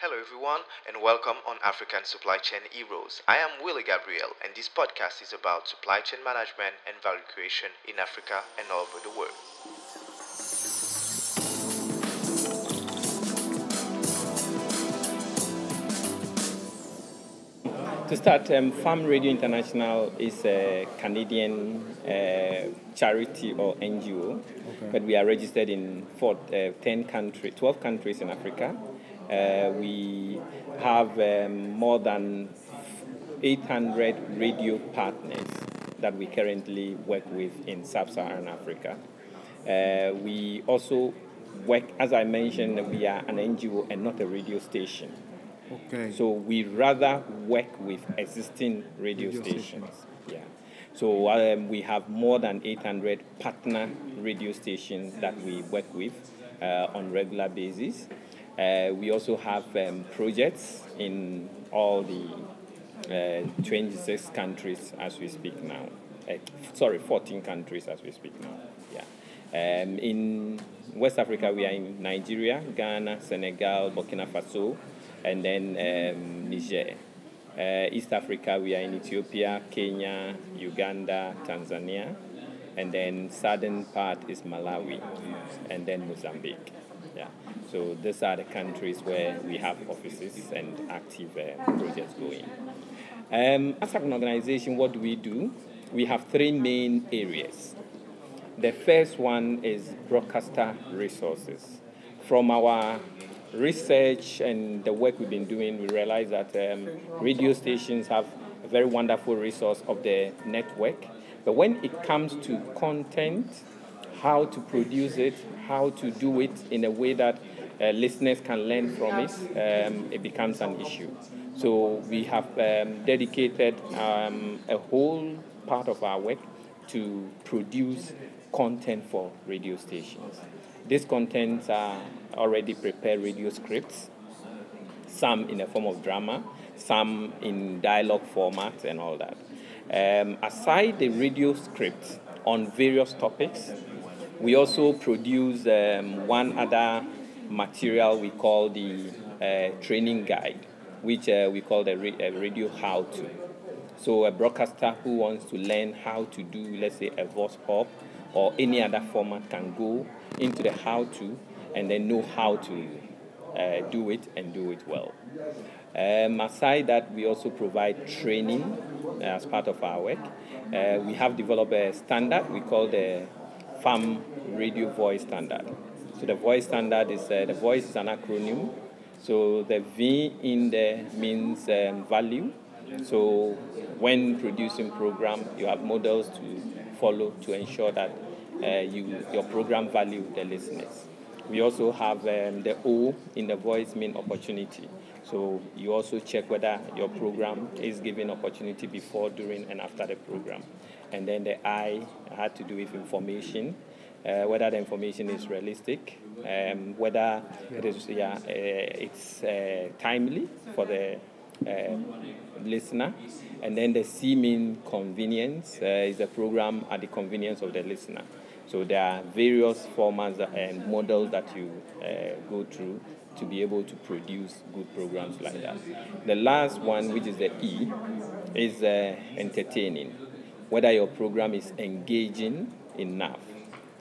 Hello, everyone, and welcome on African Supply Chain Heroes. I am Willie Gabriel, and this podcast is about supply chain management and value creation in Africa and all over the world. To start, um, Farm Radio International is a Canadian uh, charity or NGO, but we are registered in four, uh, 10 countries, 12 countries in Africa. Uh, we have um, more than 800 radio partners that we currently work with in sub-Saharan Africa. Uh, we also work, as I mentioned, we are an NGO and not a radio station. Okay. So we rather work with existing radio, Radio stations. stations. Yeah. So um, we have more than 800 partner radio stations that we work with uh, on regular basis. Uh, we also have um, projects in all the uh, 26 countries as we speak now. Uh, sorry, 14 countries as we speak now. Yeah. Um, in West Africa, we are in Nigeria, Ghana, Senegal, Burkina Faso, and then um, Niger. Uh, East Africa, we are in Ethiopia, Kenya, Uganda, Tanzania, and then southern part is Malawi, and then Mozambique. Yeah. So these are the countries where we have offices and active uh, projects going. Um, as an organization, what do we do? We have three main areas. The first one is broadcaster resources. From our research and the work we've been doing, we realize that um, radio stations have a very wonderful resource of the network. But when it comes to content, how to produce it, how to do it in a way that uh, listeners can learn from it, um, it becomes an issue. So we have um, dedicated um, a whole part of our work to produce content for radio stations. These contents are already prepared radio scripts, some in the form of drama, some in dialogue format, and all that. Um, aside the radio scripts on various topics, we also produce um, one other material we call the uh, training guide, which uh, we call the uh, radio how to. So a broadcaster who wants to learn how to do, let's say, a vox pop or any other format can go into the how to and then know how to uh, do it and do it well. Um, aside that, we also provide training uh, as part of our work. Uh, we have developed a standard we call the Farm Radio Voice Standard. So the voice standard is uh, the voice is an acronym. So the V in there means um, value. So when producing program, you have models to follow to ensure that uh, you your program value the listeners. We also have um, the O in the voice mean opportunity. So you also check whether your program is giving opportunity before, during, and after the program. And then the I had to do with information, uh, whether the information is realistic, um, whether it is yeah, uh, it's uh, timely for the uh, listener. And then the C mean convenience uh, is a program at the convenience of the listener. So there are various formats and models that you uh, go through to be able to produce good programs like that. The last one, which is the E, is entertaining. Whether your program is engaging enough.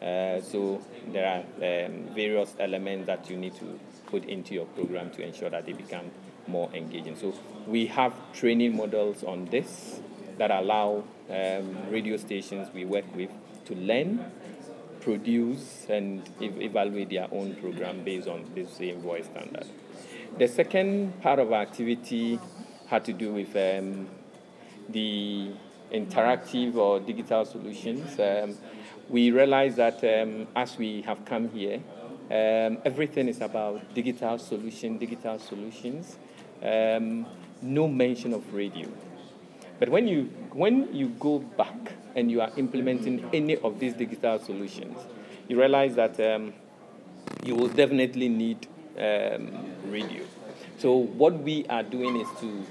Uh, so there are um, various elements that you need to put into your program to ensure that they become more engaging. So we have training models on this that allow um, radio stations we work with to learn, produce, and ev- evaluate their own program based on this same voice standard. The second part of our activity had to do with um, the interactive or digital solutions. Um, we realize that um, as we have come here, um, everything is about digital solution, digital solutions. Um, no mention of radio. But when you when you go back and you are implementing any of these digital solutions, you realize that um, you will definitely need um, radio. So what we are doing is to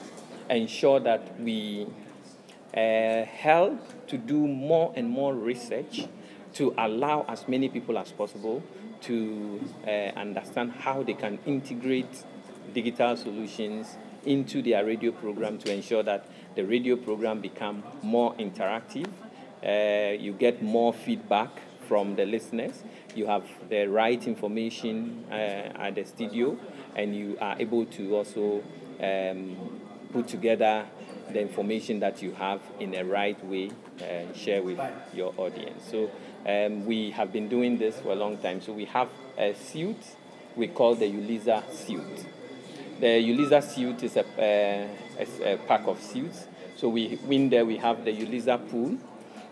ensure that we uh, help to do more and more research to allow as many people as possible to uh, understand how they can integrate digital solutions into their radio program to ensure that the radio program become more interactive. Uh, you get more feedback from the listeners. You have the right information uh, at the studio, and you are able to also um, put together the information that you have in the right way and share with your audience. So um, we have been doing this for a long time. So we have a suit we call the Uliza suit. The Uliza suit is a, uh, a, a, pack of suits. So we in there we have the Uliza pool.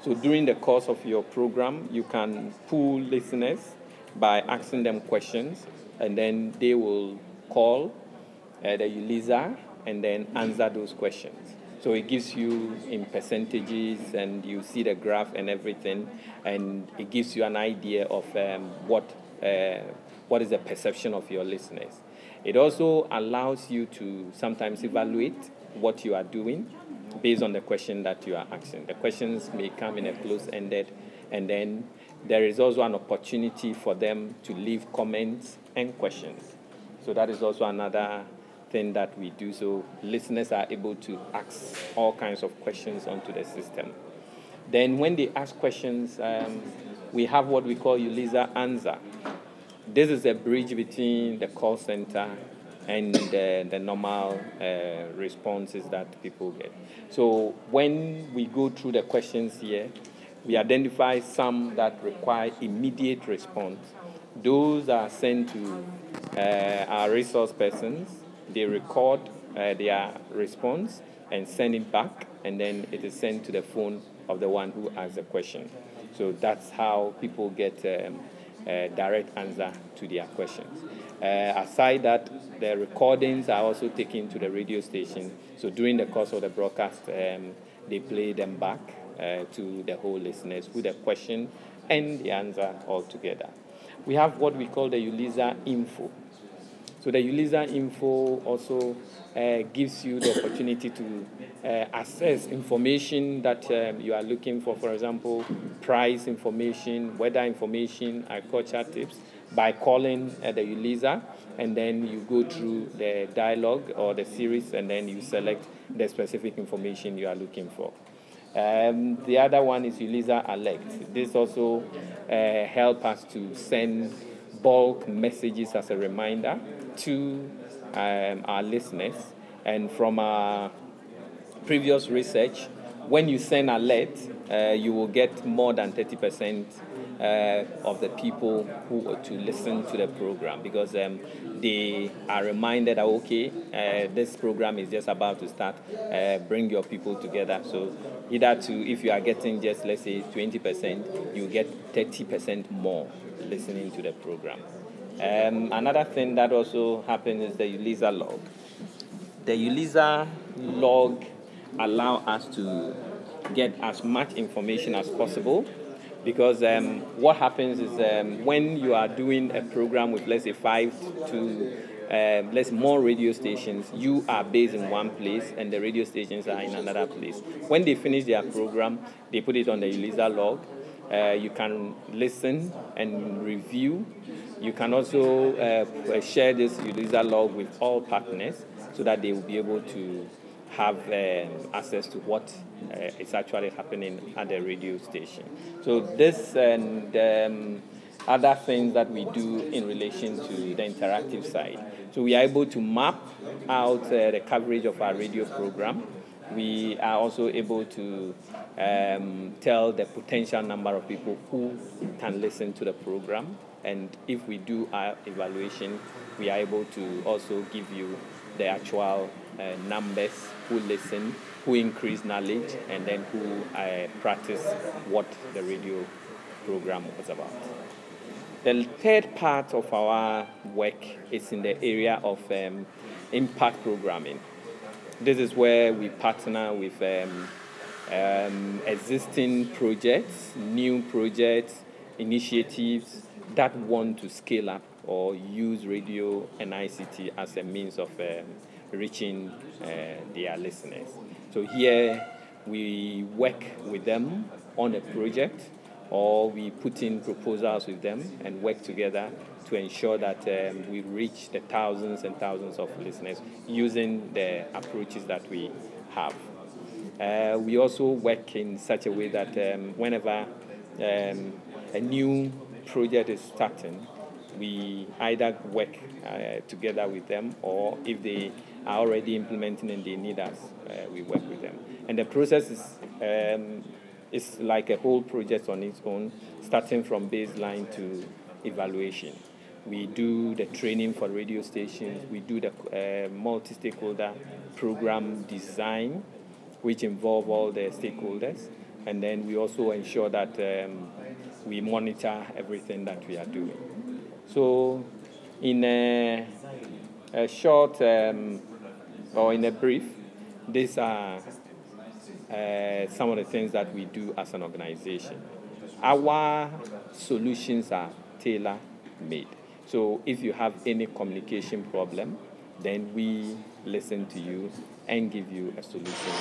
So during the course of your program, you can pool listeners by asking them questions, and then they will call uh, the Uliza and then answer those questions. So it gives you in percentages, and you see the graph and everything, and it gives you an idea of um, what uh, what is the perception of your listeners. It also allows you to sometimes evaluate what you are doing based on the question that you are asking. The questions may come in a close-ended, and then there is also an opportunity for them to leave comments and questions. So that is also another thing that we do so listeners are able to ask all kinds of questions onto the system. Then, when they ask questions, um, we have what we call Uliza Answer. This is a bridge between the call center and the normal uh, responses that people get. So, when we go through the questions here, we identify some that require immediate response. Those are sent to uh, our resource persons they record uh, their response and send it back, and then it is sent to the phone of the one who asked the question. So that's how people get um, a direct answer to their questions. Uh, aside that, the recordings are also taken to the radio station. So during the course of the broadcast, um, they play them back uh, to the whole listeners with the question and the answer all together. We have what we call the Uliza info. So the Uliza info also uh, gives you the opportunity to uh, access information that um, you are looking for, for example, price information, weather information, agriculture tips, by calling uh, the Uliza, and then you go through the dialogue or the series, and then you select the specific information you are looking for. Um, the other one is Uliza Alert. This also uh, help us to send bulk messages as a reminder to um, our listeners. And from our previous research, when you send alert, uh, you will get more than 30% uh, of the people who to listen to the program because um, they are reminded that okay, uh, this program is just about to start. Uh, bring your people together. So either to if you are getting just let's say 20%, you get 30% more listening to the program. Um, another thing that also happens is the Uliza log. The Uliza log allow us to get as much information as possible because um, what happens is um, when you are doing a program with let's say five to um, let's more radio stations you are based in one place and the radio stations are in another place when they finish their program they put it on the Uliza log uh, you can listen and review. You can also uh, share this Uliza log with all partners so that they will be able to have um, access to what uh, is actually happening at the radio station. So this and um, other things that we do in relation to the interactive side. So we are able to map out uh, the coverage of our radio program. We are also able to um, tell the potential number of people who can listen to the program. And if we do our evaluation, we are able to also give you the actual uh, numbers who listen, who increase knowledge, and then who uh, practice what the radio program was about. The third part of our work is in the area of um, impact programming. This is where we partner with um, um, existing projects, new projects, initiatives that want to scale up or use radio and ICT as a means of um, reaching uh, their listeners. So here we work with them on a project or we put in proposals with them and work together to ensure that um, we reach the thousands and thousands of listeners using the approaches that we have. Uh, we also work in such a way that um, whenever um, a new project is starting, we either work uh, together with them or if they are already implementing and they need us, uh, we work with them. And the process is, is like a whole project on its own, starting from baseline to evaluation. We do the training for radio stations, we do the uh, multi stakeholder program design which involve all the stakeholders. And then we also ensure that um, we monitor everything that we are doing. So, in a, a short um, or in a brief, these are uh, some of the things that we do as an organization. Our solutions are tailor made. So, if you have any communication problem, then we listen to you and give you a solution.